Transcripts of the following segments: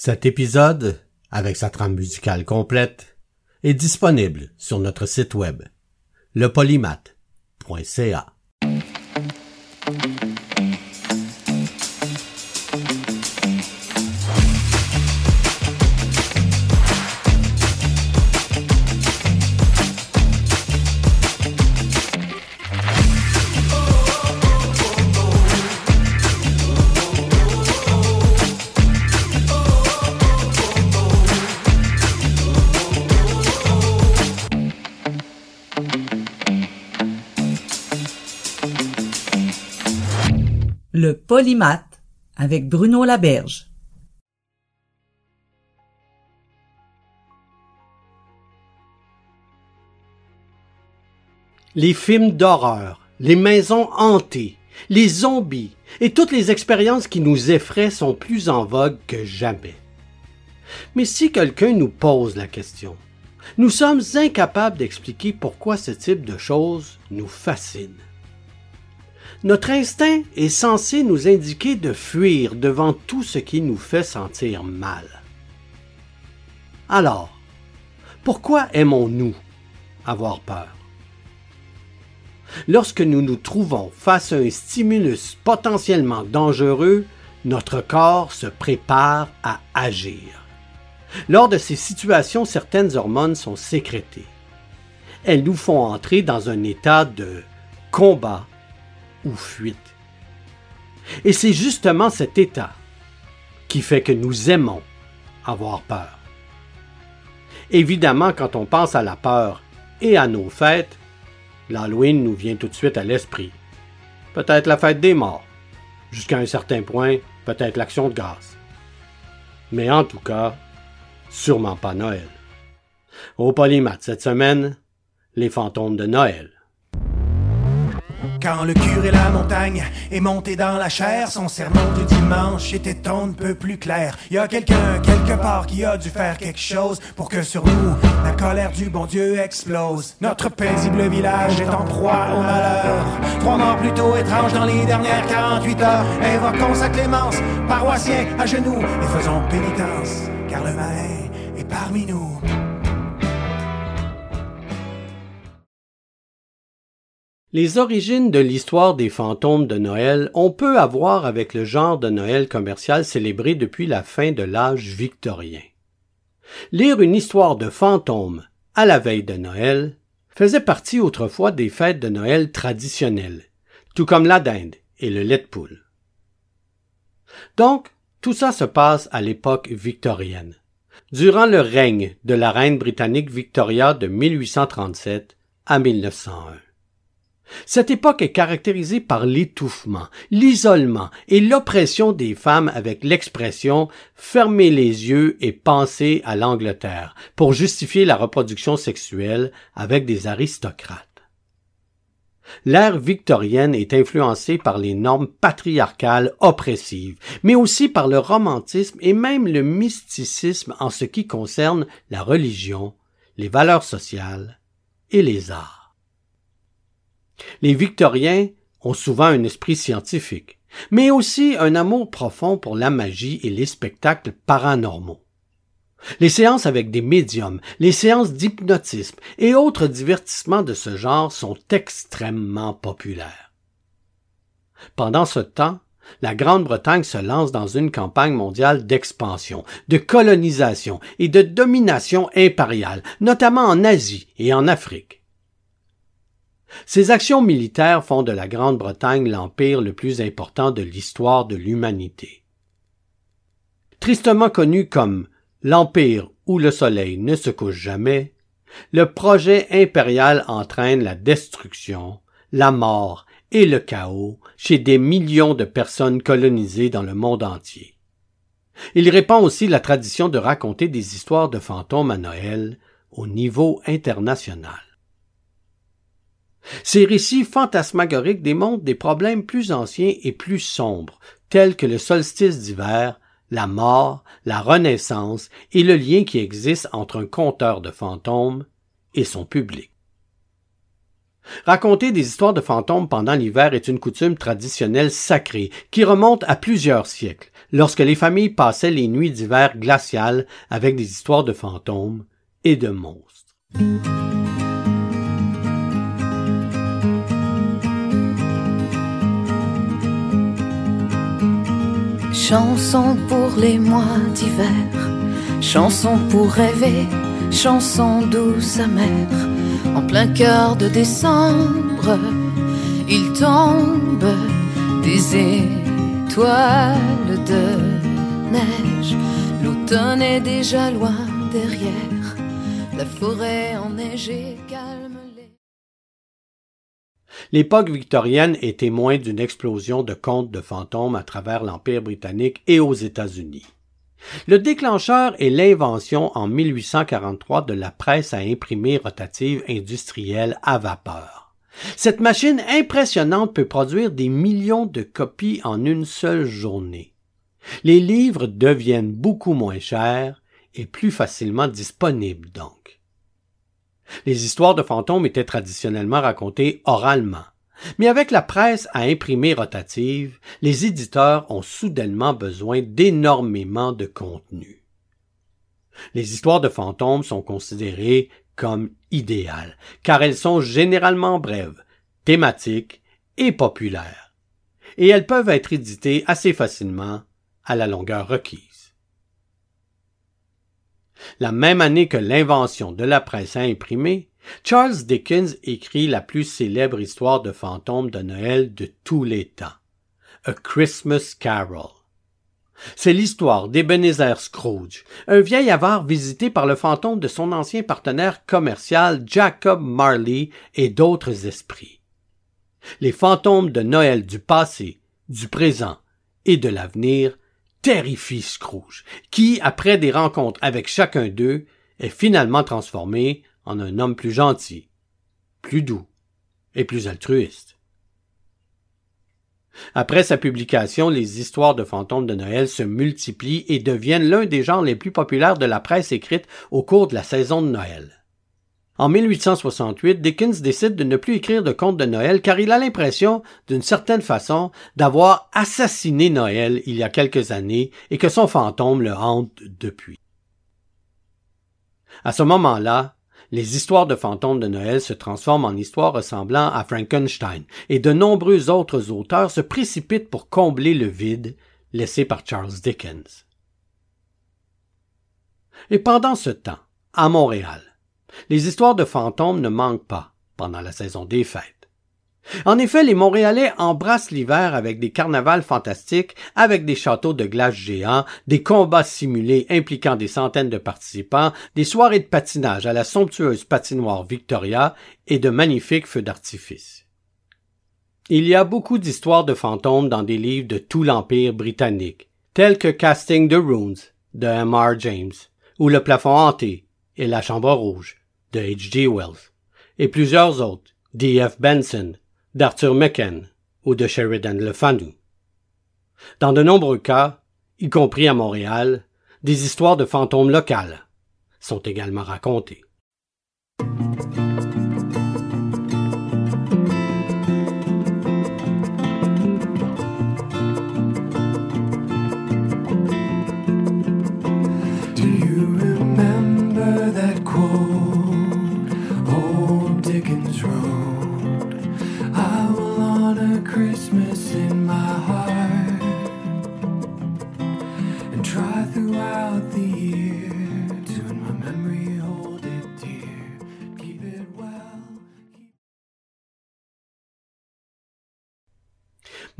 Cet épisode, avec sa trame musicale complète, est disponible sur notre site web, lepolymath.ca. Le polymath avec Bruno Laberge. Les films d'horreur, les maisons hantées, les zombies et toutes les expériences qui nous effraient sont plus en vogue que jamais. Mais si quelqu'un nous pose la question, nous sommes incapables d'expliquer pourquoi ce type de choses nous fascine. Notre instinct est censé nous indiquer de fuir devant tout ce qui nous fait sentir mal. Alors, pourquoi aimons-nous avoir peur? Lorsque nous nous trouvons face à un stimulus potentiellement dangereux, notre corps se prépare à agir. Lors de ces situations, certaines hormones sont sécrétées. Elles nous font entrer dans un état de combat ou fuite. Et c'est justement cet état qui fait que nous aimons avoir peur. Évidemment, quand on pense à la peur et à nos fêtes, l'Halloween nous vient tout de suite à l'esprit. Peut-être la fête des morts. Jusqu'à un certain point, peut-être l'action de grâce. Mais en tout cas, sûrement pas Noël. Au Polymath cette semaine, les fantômes de Noël. Quand le curé la montagne est monté dans la chair, son sermon du dimanche était un peu plus clair. Y a quelqu'un quelque part qui a dû faire quelque chose pour que sur nous la colère du bon Dieu explose. Notre paisible village est en proie au malheur. Trois morts plutôt étranges dans les dernières 48 heures. Invoquons sa clémence, paroissiens à genoux et faisons pénitence, car le malin est parmi nous. Les origines de l'histoire des fantômes de Noël ont peu à voir avec le genre de Noël commercial célébré depuis la fin de l'âge victorien. Lire une histoire de fantômes à la veille de Noël faisait partie autrefois des fêtes de Noël traditionnelles, tout comme la dinde et le lait de poule. Donc, tout ça se passe à l'époque victorienne, durant le règne de la reine britannique Victoria de 1837 à 1901. Cette époque est caractérisée par l'étouffement, l'isolement et l'oppression des femmes avec l'expression fermer les yeux et penser à l'Angleterre pour justifier la reproduction sexuelle avec des aristocrates. L'ère victorienne est influencée par les normes patriarcales oppressives, mais aussi par le romantisme et même le mysticisme en ce qui concerne la religion, les valeurs sociales et les arts. Les Victoriens ont souvent un esprit scientifique, mais aussi un amour profond pour la magie et les spectacles paranormaux. Les séances avec des médiums, les séances d'hypnotisme et autres divertissements de ce genre sont extrêmement populaires. Pendant ce temps, la Grande-Bretagne se lance dans une campagne mondiale d'expansion, de colonisation et de domination impériale, notamment en Asie et en Afrique. Ces actions militaires font de la Grande-Bretagne l'empire le plus important de l'histoire de l'humanité. Tristement connu comme l'empire où le soleil ne se couche jamais, le projet impérial entraîne la destruction, la mort et le chaos chez des millions de personnes colonisées dans le monde entier. Il répand aussi la tradition de raconter des histoires de fantômes à Noël au niveau international. Ces récits fantasmagoriques démontrent des problèmes plus anciens et plus sombres, tels que le solstice d'hiver, la mort, la renaissance et le lien qui existe entre un conteur de fantômes et son public. Raconter des histoires de fantômes pendant l'hiver est une coutume traditionnelle sacrée qui remonte à plusieurs siècles, lorsque les familles passaient les nuits d'hiver glaciales avec des histoires de fantômes et de monstres. Chanson pour les mois d'hiver, chanson pour rêver, chanson douce amère en plein cœur de décembre, il tombe des étoiles de neige. L'automne est déjà loin derrière, la forêt enneigée. L'époque victorienne est témoin d'une explosion de contes de fantômes à travers l'Empire britannique et aux États-Unis. Le déclencheur est l'invention en 1843 de la presse à imprimer rotative industrielle à vapeur. Cette machine impressionnante peut produire des millions de copies en une seule journée. Les livres deviennent beaucoup moins chers et plus facilement disponibles donc. Les histoires de fantômes étaient traditionnellement racontées oralement. Mais avec la presse à imprimer rotative, les éditeurs ont soudainement besoin d'énormément de contenu. Les histoires de fantômes sont considérées comme idéales, car elles sont généralement brèves, thématiques et populaires, et elles peuvent être éditées assez facilement à la longueur requise. La même année que l'invention de la presse à imprimer, Charles Dickens écrit la plus célèbre histoire de fantôme de Noël de tous les temps, A Christmas Carol. C'est l'histoire d'Ebenezer Scrooge, un vieil avare visité par le fantôme de son ancien partenaire commercial Jacob Marley et d'autres esprits. Les fantômes de Noël du passé, du présent et de l'avenir terrifient Scrooge, qui, après des rencontres avec chacun d'eux, est finalement transformé en un homme plus gentil, plus doux et plus altruiste. Après sa publication, les histoires de fantômes de Noël se multiplient et deviennent l'un des genres les plus populaires de la presse écrite au cours de la saison de Noël. En 1868, Dickens décide de ne plus écrire de contes de Noël car il a l'impression, d'une certaine façon, d'avoir assassiné Noël il y a quelques années et que son fantôme le hante depuis. À ce moment-là, les histoires de fantômes de Noël se transforment en histoires ressemblant à Frankenstein, et de nombreux autres auteurs se précipitent pour combler le vide laissé par Charles Dickens. Et pendant ce temps, à Montréal, les histoires de fantômes ne manquent pas pendant la saison des fêtes. En effet, les Montréalais embrassent l'hiver avec des carnavals fantastiques, avec des châteaux de glace géants, des combats simulés impliquant des centaines de participants, des soirées de patinage à la somptueuse patinoire Victoria et de magnifiques feux d'artifice. Il y a beaucoup d'histoires de fantômes dans des livres de tout l'Empire britannique, tels que Casting the Runes de M.R. James, ou Le plafond hanté et La chambre rouge de H.G. Wells, et plusieurs autres, D.F. Benson, d'Arthur Mecken ou de Sheridan Le Fanu. Dans de nombreux cas, y compris à Montréal, des histoires de fantômes locales sont également racontées.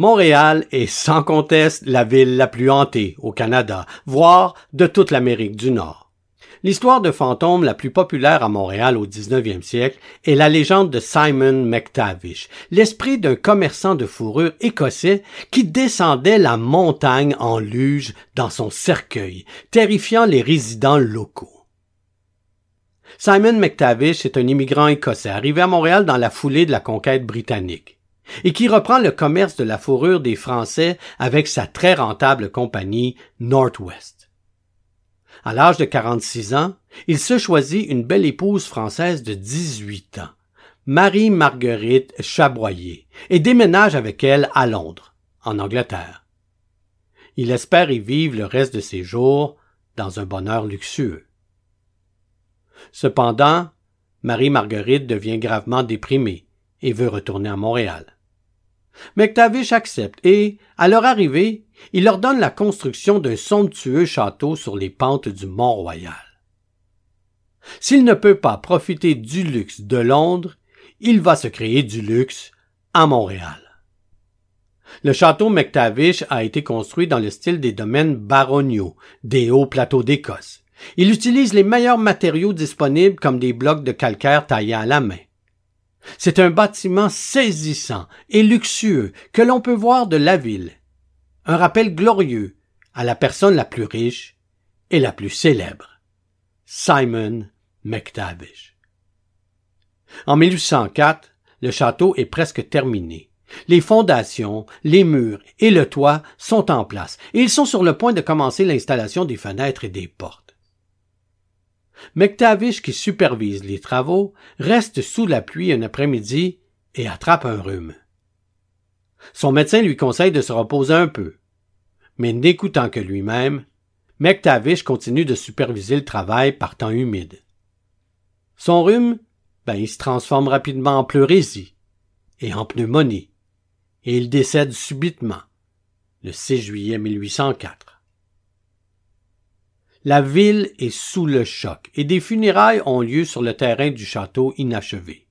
Montréal est sans conteste la ville la plus hantée au Canada, voire de toute l'Amérique du Nord. L'histoire de fantômes la plus populaire à Montréal au 19e siècle est la légende de Simon McTavish, l'esprit d'un commerçant de fourrure écossais qui descendait la montagne en luge dans son cercueil, terrifiant les résidents locaux. Simon McTavish est un immigrant écossais arrivé à Montréal dans la foulée de la conquête britannique et qui reprend le commerce de la fourrure des Français avec sa très rentable compagnie Northwest. À l'âge de 46 ans, il se choisit une belle épouse française de 18 ans, Marie-Marguerite Chaboyer et déménage avec elle à Londres, en Angleterre. Il espère y vivre le reste de ses jours dans un bonheur luxueux. Cependant, Marie-Marguerite devient gravement déprimée et veut retourner à Montréal. McTavish accepte et, à leur arrivée, il ordonne la construction d'un somptueux château sur les pentes du Mont-Royal. S'il ne peut pas profiter du luxe de Londres, il va se créer du luxe à Montréal. Le château McTavish a été construit dans le style des domaines baroniaux, des hauts plateaux d'Écosse. Il utilise les meilleurs matériaux disponibles comme des blocs de calcaire taillés à la main. C'est un bâtiment saisissant et luxueux que l'on peut voir de la ville. Un rappel glorieux à la personne la plus riche et la plus célèbre, Simon McTavish. En 1804, le château est presque terminé. Les fondations, les murs et le toit sont en place et ils sont sur le point de commencer l'installation des fenêtres et des portes. McTavish, qui supervise les travaux, reste sous la pluie un après-midi et attrape un rhume. Son médecin lui conseille de se reposer un peu. Mais n'écoutant que lui-même, McTavish continue de superviser le travail par temps humide. Son rhume, ben, il se transforme rapidement en pleurésie et en pneumonie, et il décède subitement, le 6 juillet 1804. La ville est sous le choc et des funérailles ont lieu sur le terrain du château inachevé.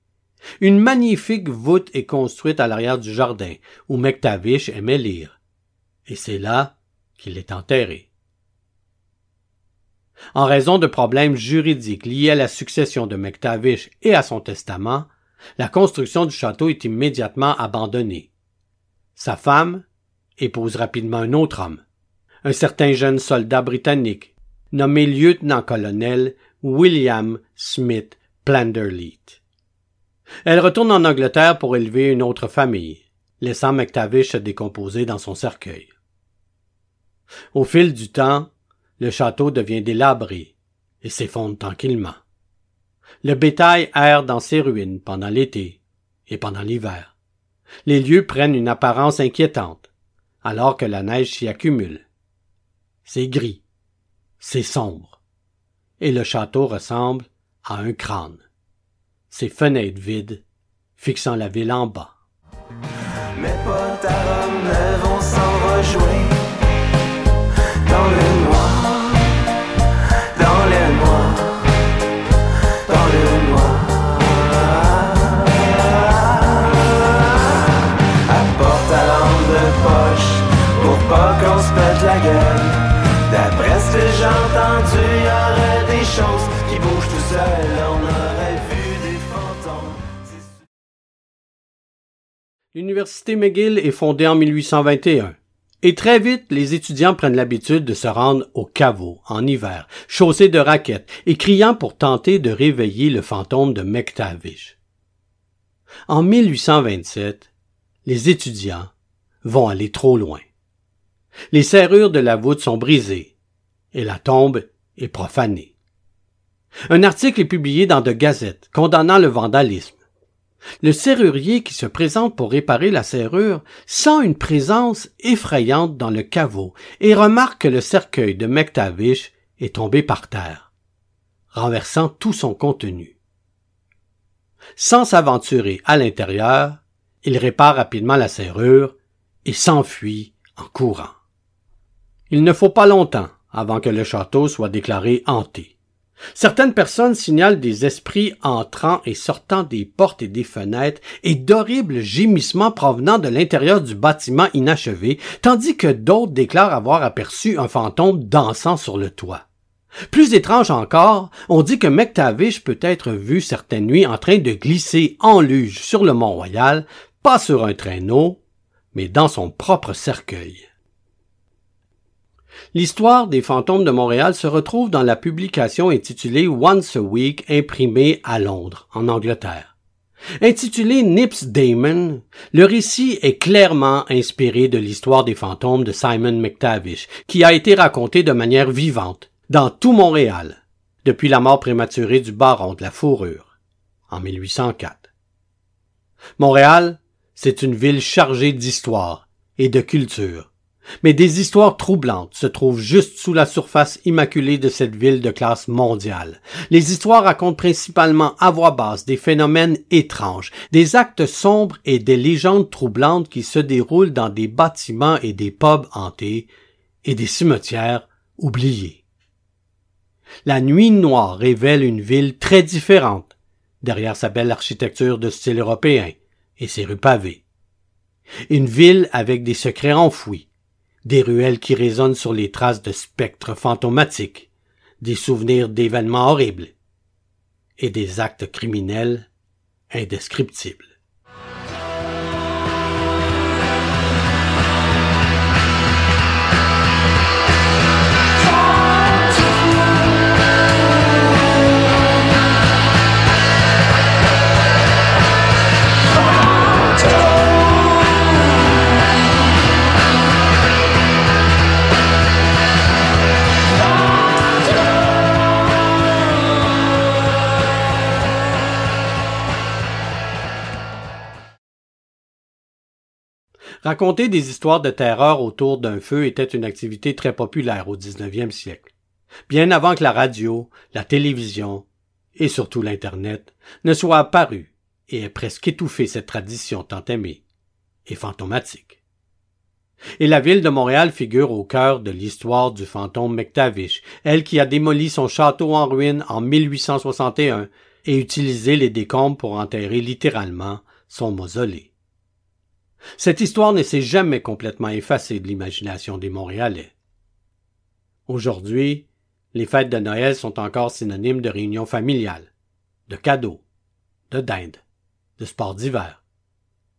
Une magnifique voûte est construite à l'arrière du jardin où McTavish aimait lire. Et c'est là qu'il est enterré. En raison de problèmes juridiques liés à la succession de McTavish et à son testament, la construction du château est immédiatement abandonnée. Sa femme épouse rapidement un autre homme, un certain jeune soldat britannique nommé lieutenant-colonel William Smith Planderleet. Elle retourne en Angleterre pour élever une autre famille, laissant McTavish se décomposer dans son cercueil. Au fil du temps, le château devient délabré et s'effondre tranquillement. Le bétail erre dans ses ruines pendant l'été et pendant l'hiver. Les lieux prennent une apparence inquiétante, alors que la neige s'y accumule. C'est gris, c'est sombre. Et le château ressemble à un crâne. Ses fenêtres vides, fixant la ville en bas. L'université McGill est fondée en 1821. Et très vite, les étudiants prennent l'habitude de se rendre au caveau, en hiver, chaussés de raquettes et criant pour tenter de réveiller le fantôme de McTavish. En 1827, les étudiants vont aller trop loin. Les serrures de la voûte sont brisées et la tombe est profanée. Un article est publié dans de Gazette condamnant le vandalisme. Le serrurier qui se présente pour réparer la serrure sent une présence effrayante dans le caveau et remarque que le cercueil de McTavish est tombé par terre, renversant tout son contenu. Sans s'aventurer à l'intérieur, il répare rapidement la serrure et s'enfuit en courant. Il ne faut pas longtemps avant que le château soit déclaré hanté. Certaines personnes signalent des esprits entrant et sortant des portes et des fenêtres et d'horribles gémissements provenant de l'intérieur du bâtiment inachevé, tandis que d'autres déclarent avoir aperçu un fantôme dansant sur le toit. Plus étrange encore, on dit que McTavish peut être vu certaines nuits en train de glisser en luge sur le Mont-Royal, pas sur un traîneau, mais dans son propre cercueil. L'histoire des fantômes de Montréal se retrouve dans la publication intitulée Once a Week imprimée à Londres, en Angleterre. Intitulé Nips Damon, le récit est clairement inspiré de l'histoire des fantômes de Simon McTavish, qui a été racontée de manière vivante, dans tout Montréal, depuis la mort prématurée du baron de la fourrure, en 1804. Montréal, c'est une ville chargée d'histoire et de culture. Mais des histoires troublantes se trouvent juste sous la surface immaculée de cette ville de classe mondiale. Les histoires racontent principalement à voix basse des phénomènes étranges, des actes sombres et des légendes troublantes qui se déroulent dans des bâtiments et des pubs hantés et des cimetières oubliés. La nuit noire révèle une ville très différente, derrière sa belle architecture de style européen et ses rues pavées. Une ville avec des secrets enfouis, des ruelles qui résonnent sur les traces de spectres fantomatiques, des souvenirs d'événements horribles et des actes criminels indescriptibles. Raconter des histoires de terreur autour d'un feu était une activité très populaire au 19e siècle. Bien avant que la radio, la télévision et surtout l'Internet ne soient apparus et aient presque étouffé cette tradition tant aimée et fantomatique. Et la ville de Montréal figure au cœur de l'histoire du fantôme McTavish, elle qui a démoli son château en ruine en 1861 et utilisé les décombres pour enterrer littéralement son mausolée. Cette histoire ne s'est jamais complètement effacée de l'imagination des Montréalais. Aujourd'hui, les fêtes de Noël sont encore synonymes de réunions familiales, de cadeaux, de dinde, de sports d'hiver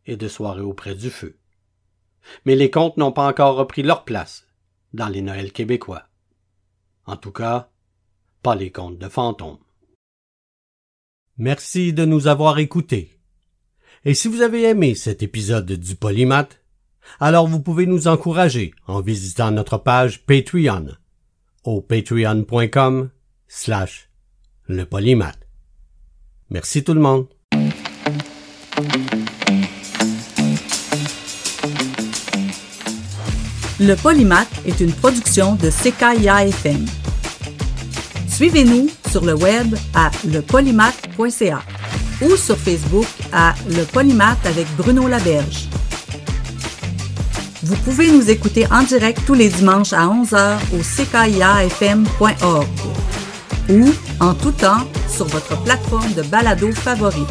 et de soirées auprès du feu. Mais les contes n'ont pas encore repris leur place dans les Noëls québécois. En tout cas, pas les contes de fantômes. Merci de nous avoir écoutés. Et si vous avez aimé cet épisode du Polymath, alors vous pouvez nous encourager en visitant notre page Patreon au patreon.com slash le polymath. Merci tout le monde. Le Polymath est une production de CKIA FM. Suivez-nous sur le web à lepolymath.ca ou sur Facebook à Le Polymath avec Bruno Laberge. Vous pouvez nous écouter en direct tous les dimanches à 11h au ckiafm.org ou en tout temps sur votre plateforme de balado favorite.